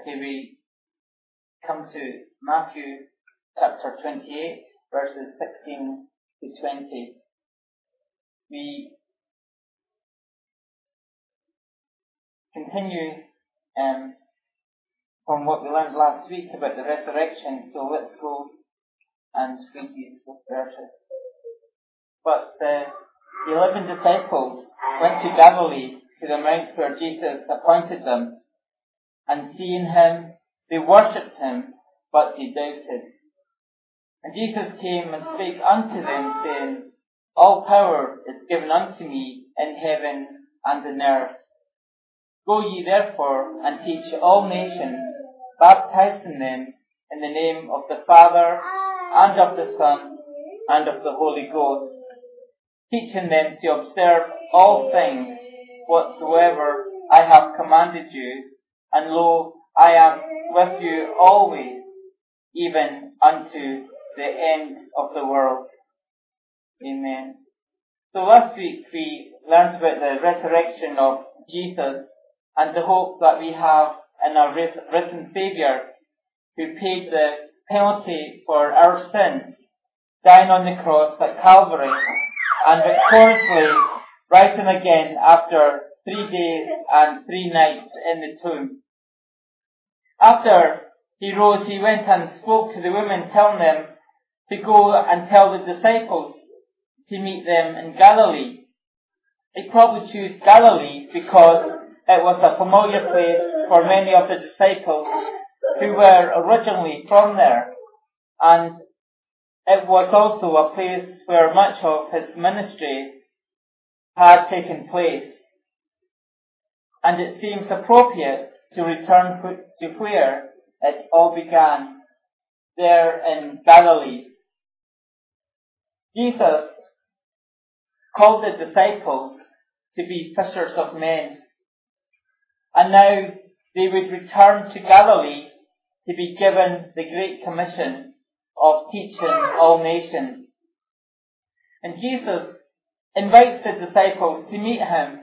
Okay, we come to Matthew chapter 28, verses 16 to 20. We continue um, from what we learned last week about the resurrection, so let's go and read these verses. But the eleven disciples went to Galilee to the mount where Jesus appointed them, and seeing him, they worshipped him, but they doubted. And Jesus came and spake unto them, saying, All power is given unto me in heaven and in earth. Go ye therefore and teach all nations, baptizing them in the name of the Father, and of the Son, and of the Holy Ghost, teaching them to observe all things whatsoever I have commanded you, and lo, I am with you always, even unto the end of the world. Amen. So last week we learned about the resurrection of Jesus and the hope that we have in our risen Saviour who paid the penalty for our sin, dying on the cross at Calvary and victoriously rising again after three days and three nights in the tomb. After he rose, he went and spoke to the women, telling them to go and tell the disciples to meet them in Galilee. He probably chose Galilee because it was a familiar place for many of the disciples who were originally from there. And it was also a place where much of his ministry had taken place. And it seems appropriate to return to where it all began, there in Galilee. Jesus called the disciples to be fishers of men. And now they would return to Galilee to be given the Great Commission of teaching all nations. And Jesus invites the disciples to meet him,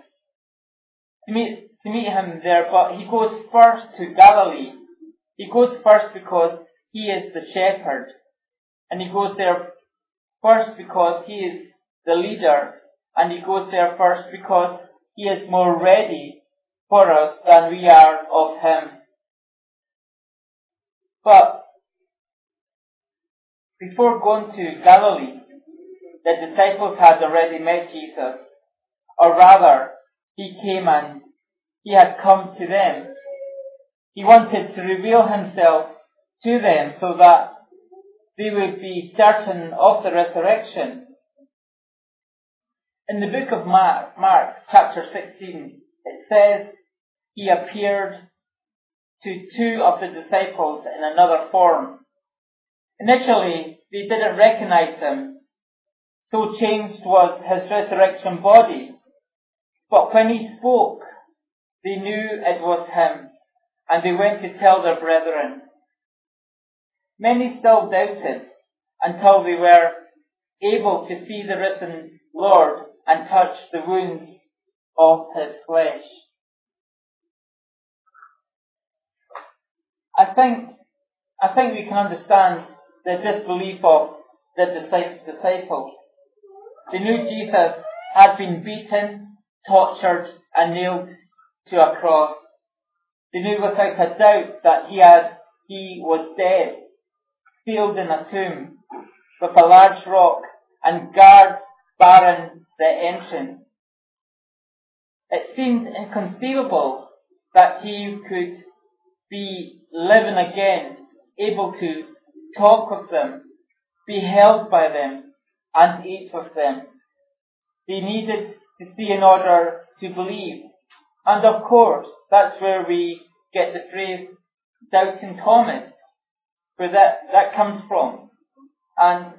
to meet, to meet him there, but he goes first to Galilee. He goes first because he is the shepherd. And he goes there first because he is the leader. And he goes there first because he is more ready for us than we are of him. But before going to Galilee, the disciples had already met Jesus, or rather, he came and he had come to them. He wanted to reveal himself to them so that they would be certain of the resurrection. In the book of Mark, Mark chapter 16, it says, he appeared to two of the disciples in another form. Initially, they didn't recognize him, so changed was his resurrection body. But when he spoke, they knew it was him, and they went to tell their brethren. Many still doubted until they were able to see the risen Lord and touch the wounds of his flesh. I think, I think we can understand the disbelief of the disciples. They knew Jesus had been beaten, tortured, and nailed to a cross. They knew without a doubt that he had, he was dead, sealed in a tomb, with a large rock, and guards barring the entrance. It seemed inconceivable that he could be living again, able to talk with them, be held by them, and eat with them. They needed to see in order to believe. And of course, that's where we get the phrase doubting Thomas, where that, that comes from. And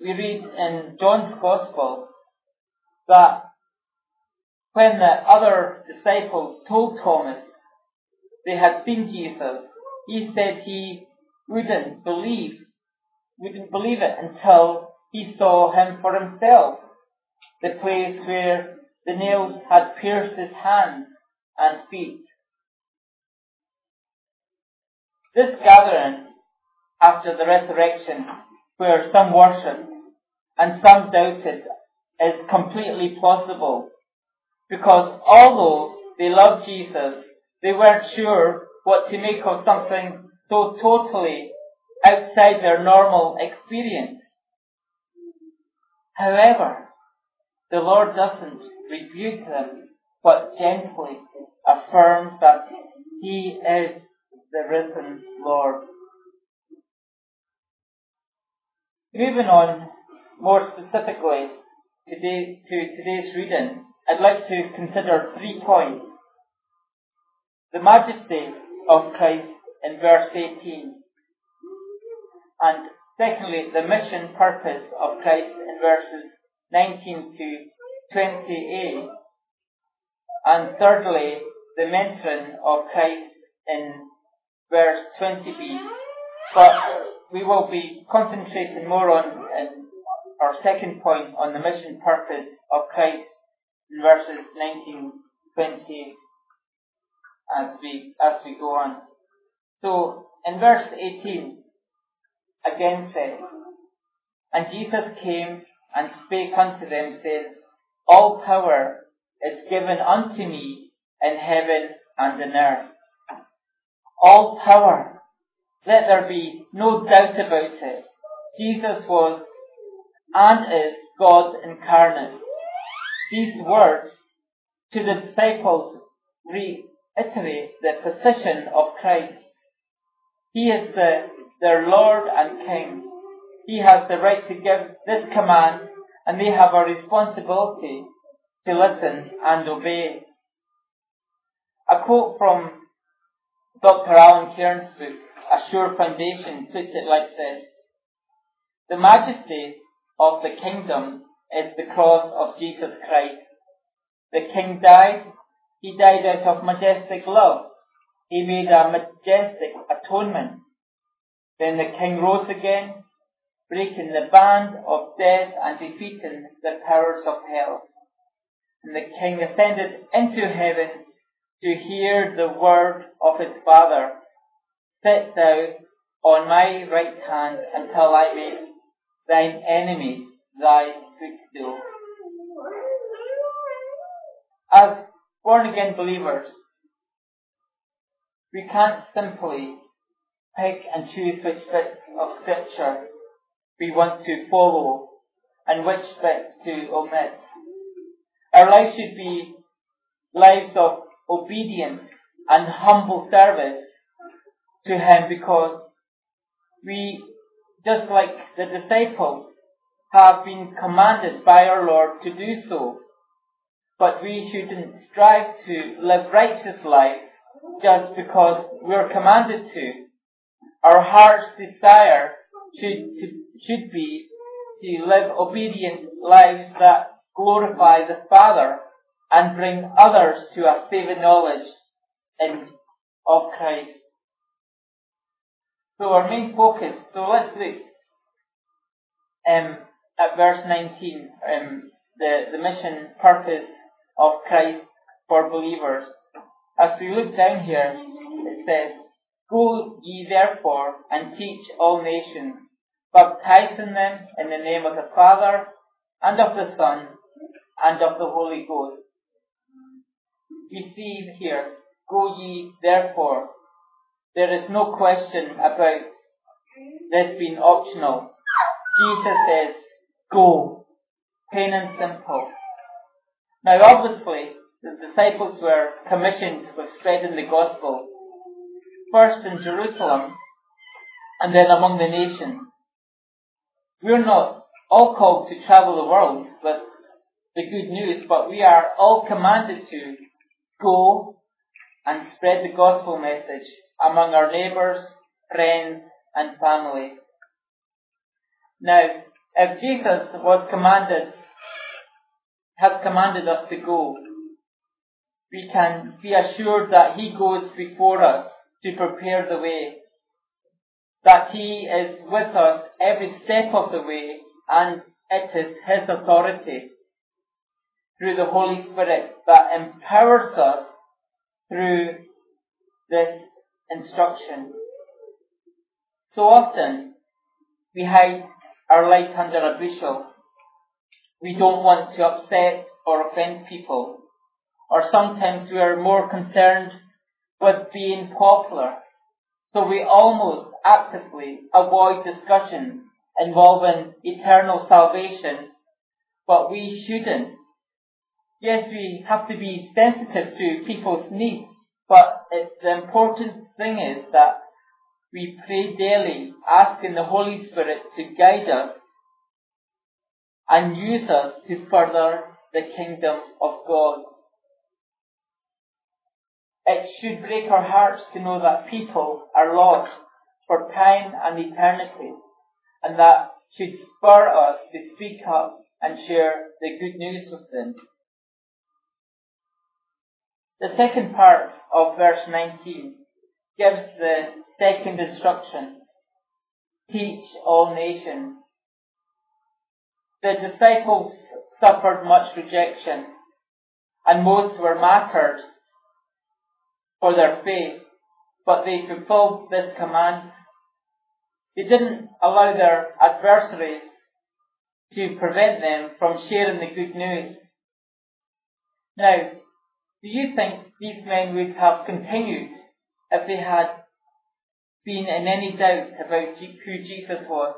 we read in John's Gospel that when the other disciples told Thomas they had seen Jesus, he said he wouldn't believe, wouldn't believe it until he saw him for himself. The place where the nails had pierced his hands and feet. This gathering after the resurrection, where some worshipped and some doubted, is completely plausible. Because although they loved Jesus, they weren't sure what to make of something so totally outside their normal experience. However, the Lord doesn't rebuke them, but gently affirms that He is the risen Lord. Moving on more specifically today, to today's reading, I'd like to consider three points. The majesty of Christ in verse 18. And secondly, the mission purpose of Christ in verses 19 to 20a. And thirdly, the mentoring of Christ in verse 20b. But we will be concentrating more on um, our second point on the mission purpose of Christ in verses 19, 20 as we as we go on. So in verse 18, again says, And Jesus came and spake unto them, saying, All power is given unto me in heaven and in earth. All power. Let there be no doubt about it. Jesus was and is God incarnate. These words to the disciples reiterate the position of Christ. He is the, their Lord and King. He has the right to give this command and they have a responsibility to listen and obey. A quote from Dr. Alan Cairns' book, A Sure Foundation, puts it like this. The majesty of the kingdom is the cross of Jesus Christ. The King died. He died out of majestic love. He made a majestic atonement. Then the King rose again, breaking the band of death and defeating the powers of hell. And the King ascended into heaven to hear the word of his Father. Sit thou on my right hand until I make thine enemies thy footstool. As born again believers, we can't simply pick and choose which bits of scripture we want to follow and which bits to omit. Our life should be lives of obedience and humble service to Him because we just like the disciples, have been commanded by our Lord to do so. But we shouldn't strive to live righteous lives just because we're commanded to. Our heart's desire should, to, should be to live obedient lives that glorify the Father and bring others to a saving knowledge in, of Christ. So our main focus, so let's look um, at verse 19, um, the, the mission purpose of Christ for believers. As we look down here, it says, Go ye therefore and teach all nations, baptizing them in the name of the Father, and of the Son, and of the Holy Ghost. We see here, Go ye therefore there is no question about this being optional. Jesus says, go. Plain and simple. Now obviously, the disciples were commissioned with spreading the gospel, first in Jerusalem, and then among the nations. We're not all called to travel the world with the good news, but we are all commanded to go and spread the gospel message among our neighbours, friends, and family. Now, if Jesus was commanded, has commanded us to go, we can be assured that He goes before us to prepare the way, that He is with us every step of the way, and it is His authority through the Holy Spirit that empowers us through this instruction. So often, we hide our light under a bushel. We don't want to upset or offend people. Or sometimes we are more concerned with being popular. So we almost actively avoid discussions involving eternal salvation, but we shouldn't. Yes, we have to be sensitive to people's needs, but it, the important thing is that we pray daily, asking the Holy Spirit to guide us and use us to further the kingdom of God. It should break our hearts to know that people are lost for time and eternity, and that should spur us to speak up and share the good news with them. The second part of verse 19 gives the second instruction. Teach all nations. The disciples suffered much rejection and most were martyred for their faith, but they fulfilled this command. They didn't allow their adversaries to prevent them from sharing the good news. Now, do you think these men would have continued if they had been in any doubt about who Jesus was?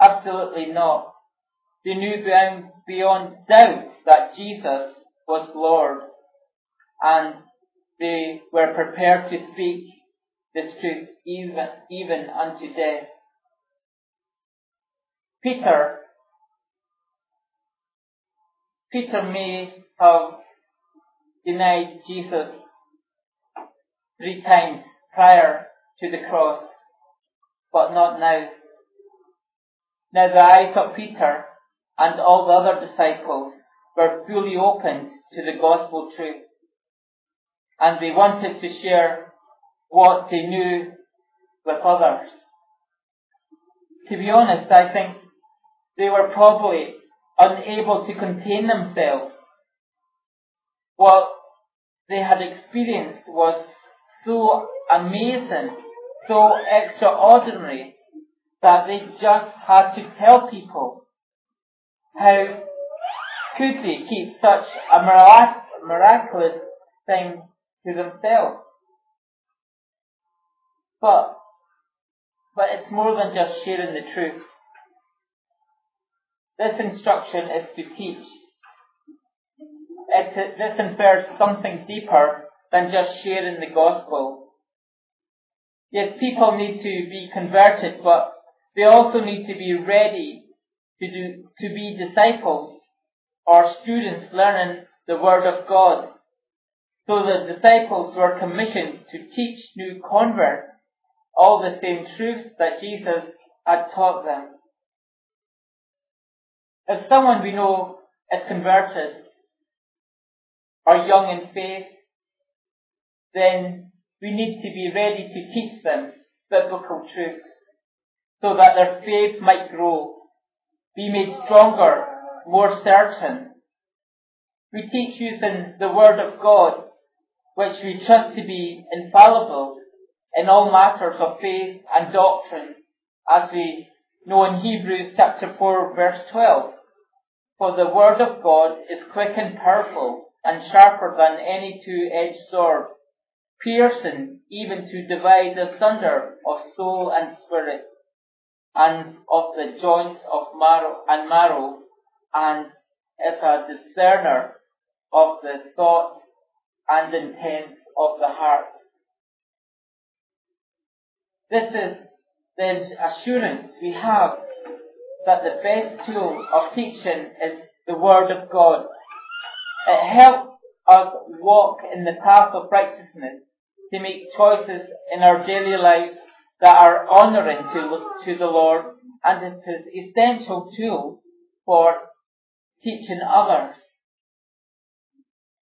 Absolutely not. They knew beyond, beyond doubt that Jesus was Lord and they were prepared to speak this truth even, even unto death. Peter, Peter may have denied Jesus three times prior to the cross, but not now. Now the eyes of Peter and all the other disciples were fully opened to the gospel truth and they wanted to share what they knew with others. To be honest, I think they were probably unable to contain themselves. What they had experienced was so amazing, so extraordinary, that they just had to tell people how could they keep such a miraculous thing to themselves. But, but it's more than just sharing the truth. This instruction is to teach. It's, this infers something deeper than just sharing the gospel. Yes, people need to be converted, but they also need to be ready to do, to be disciples or students learning the word of God so the disciples were commissioned to teach new converts all the same truths that Jesus had taught them. If someone we know is converted or young in faith, then we need to be ready to teach them biblical truths so that their faith might grow, be made stronger, more certain. We teach using the Word of God which we trust to be infallible in all matters of faith and doctrine, as we know in Hebrews chapter 4 verse 12. For the word of God is quick and powerful and sharper than any two-edged sword, piercing even to divide asunder of soul and spirit, and of the joints of marrow and marrow, and is a discerner of the thoughts and intent of the heart. This is the assurance we have that the best tool of teaching is the Word of God. It helps us walk in the path of righteousness to make choices in our daily lives that are honouring to, to the Lord and it is an essential tool for teaching others.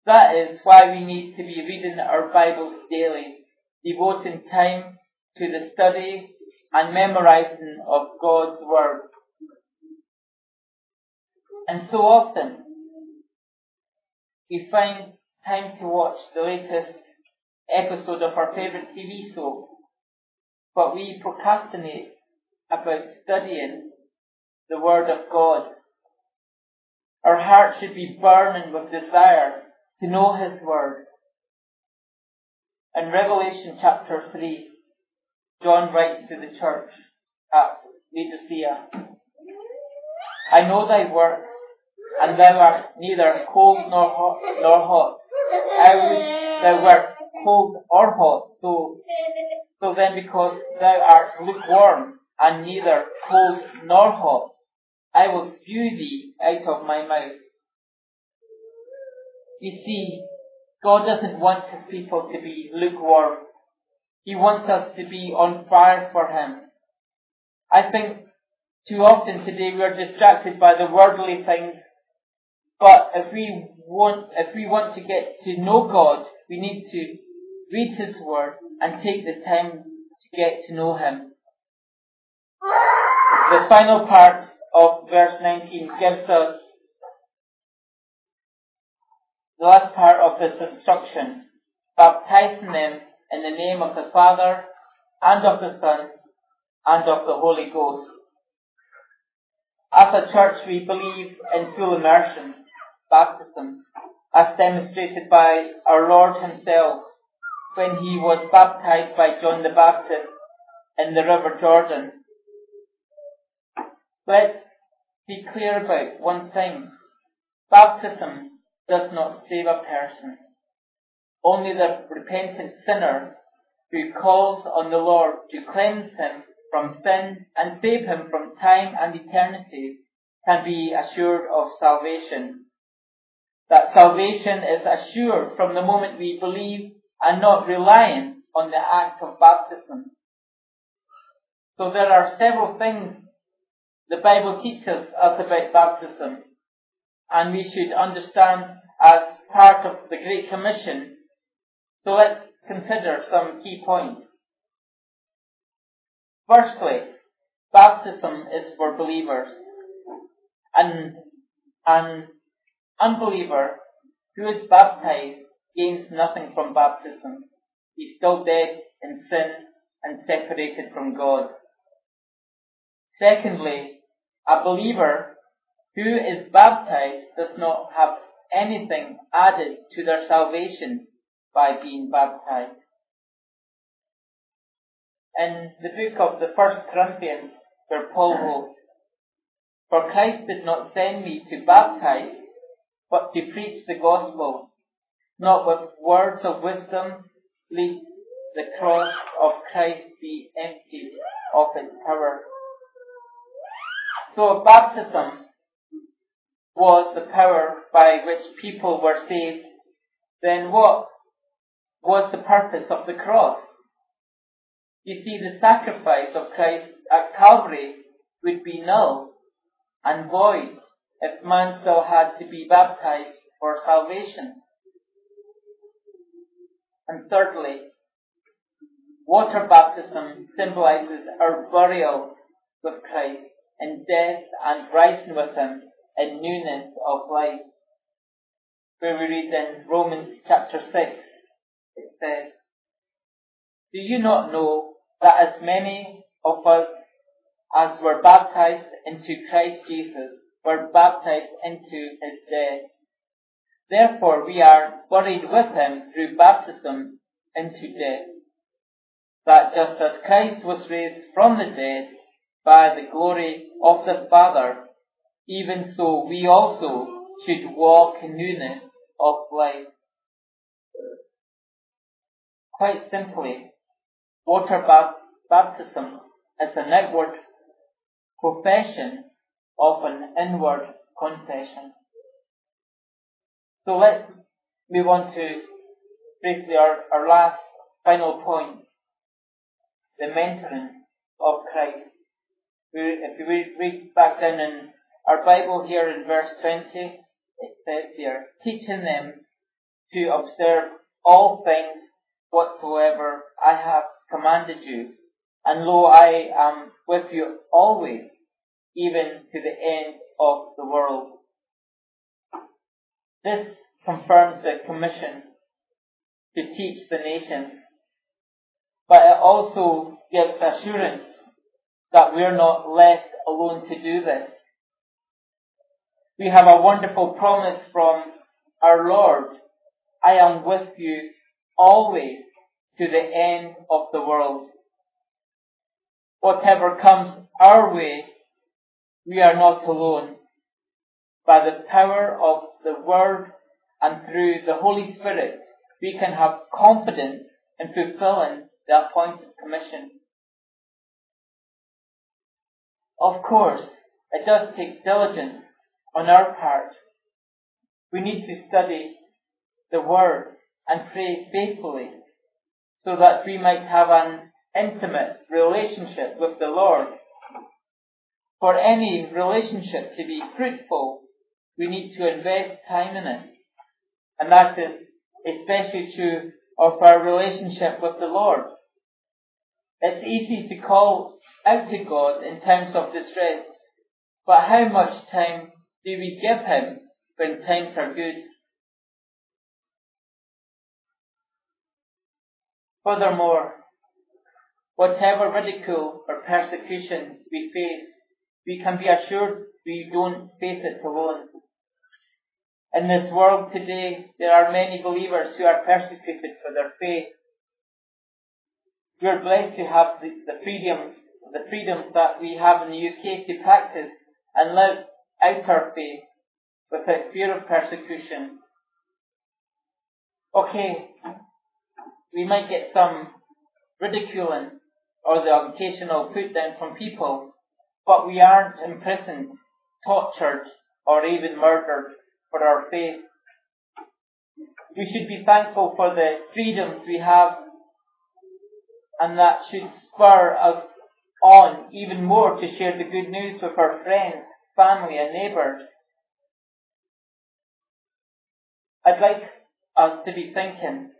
That is why we need to be reading our Bibles daily, devoting time to the study and memorizing of God's Word. And so often, we find time to watch the latest episode of our favourite TV soap, but we procrastinate about studying the Word of God. Our heart should be burning with desire to know His Word. In Revelation chapter 3, John writes to the church at Laodicea, I know thy works, and thou art neither cold nor hot, nor hot. I thou wert cold or hot. So, so then because thou art lukewarm, and neither cold nor hot, I will spew thee out of my mouth. You see, God doesn't want his people to be lukewarm. He wants us to be on fire for him. I think too often today we are distracted by the worldly things. But if we want, if we want to get to know God, we need to read His Word and take the time to get to know Him. The final part of verse 19 gives us the last part of this instruction, baptizing them in the name of the Father and of the Son and of the Holy Ghost. As a church, we believe in full immersion, baptism, as demonstrated by our Lord Himself when He was baptized by John the Baptist in the River Jordan. Let's be clear about one thing. Baptism does not save a person. Only the repentant sinner who calls on the Lord to cleanse him from sin and save him from time and eternity can be assured of salvation. That salvation is assured from the moment we believe and not reliant on the act of baptism. So there are several things the Bible teaches us about baptism and we should understand as part of the Great Commission. So let's consider some key points. Firstly, baptism is for believers. And an unbeliever who is baptized gains nothing from baptism. He's still dead in sin and separated from God. Secondly, a believer who is baptized does not have anything added to their salvation by being baptized in the book of the First Corinthians, where Paul wrote, For Christ did not send me to baptize, but to preach the gospel, not with words of wisdom, lest the cross of Christ be emptied of its power. So baptism was the power by which people were saved. Then what was the purpose of the cross? You see, the sacrifice of Christ at Calvary would be null and void if man still had to be baptized for salvation. And thirdly, water baptism symbolizes our burial with Christ in death and rising with Him in newness of life. Where we read in Romans chapter 6, it says, Do you not know that as many of us as were baptized into Christ Jesus were baptized into his death. Therefore we are buried with him through baptism into death, that just as Christ was raised from the dead by the glory of the Father, even so we also should walk in newness of life. Quite simply, Water baptism is an outward profession of an inward confession. So let's move on to briefly our, our last final point, the mentoring of Christ. If we read back down in our Bible here in verse 20, it says here, teaching them to observe all things whatsoever I have commanded you, and lo, I am with you always, even to the end of the world. This confirms the commission to teach the nations. but it also gives assurance that we're not left alone to do this. We have a wonderful promise from our Lord. I am with you always to the end of the world. Whatever comes our way, we are not alone. By the power of the Word and through the Holy Spirit, we can have confidence in fulfilling the appointed commission. Of course, it does take diligence on our part. We need to study the Word and pray faithfully so that we might have an intimate relationship with the Lord. For any relationship to be fruitful, we need to invest time in it. And that is especially true of our relationship with the Lord. It's easy to call out to God in times of distress, but how much time do we give Him when times are good? Furthermore, whatever ridicule or persecution we face, we can be assured we don't face it alone. In this world today, there are many believers who are persecuted for their faith we are blessed to have the, the freedoms, the freedoms that we have in the UK to practice and live our faith without fear of persecution. Okay, we might get some ridiculing or the occasional put down from people, but we aren't imprisoned, tortured, or even murdered for our faith. We should be thankful for the freedoms we have and that should spur us on even more to share the good news with our friends, family and neighbours. I'd like us to be thinking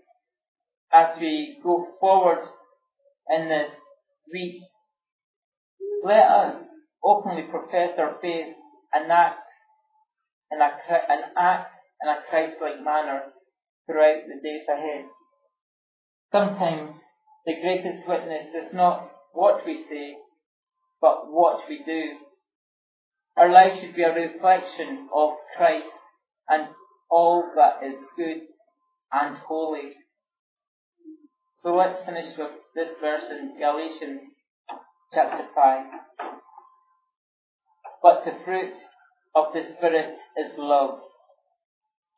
as we go forward in this week, let us openly profess our faith and act in a, and act in a Christ-like manner throughout the days ahead. Sometimes the greatest witness is not what we say, but what we do. Our life should be a reflection of Christ and all that is good and holy. So let's finish with this verse in Galatians chapter 5. But the fruit of the Spirit is love,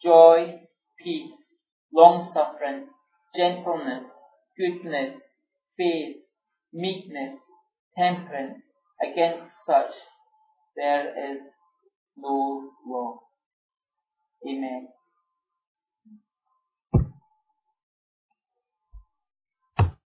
joy, peace, long suffering, gentleness, goodness, faith, meekness, temperance. Against such there is no law. Amen.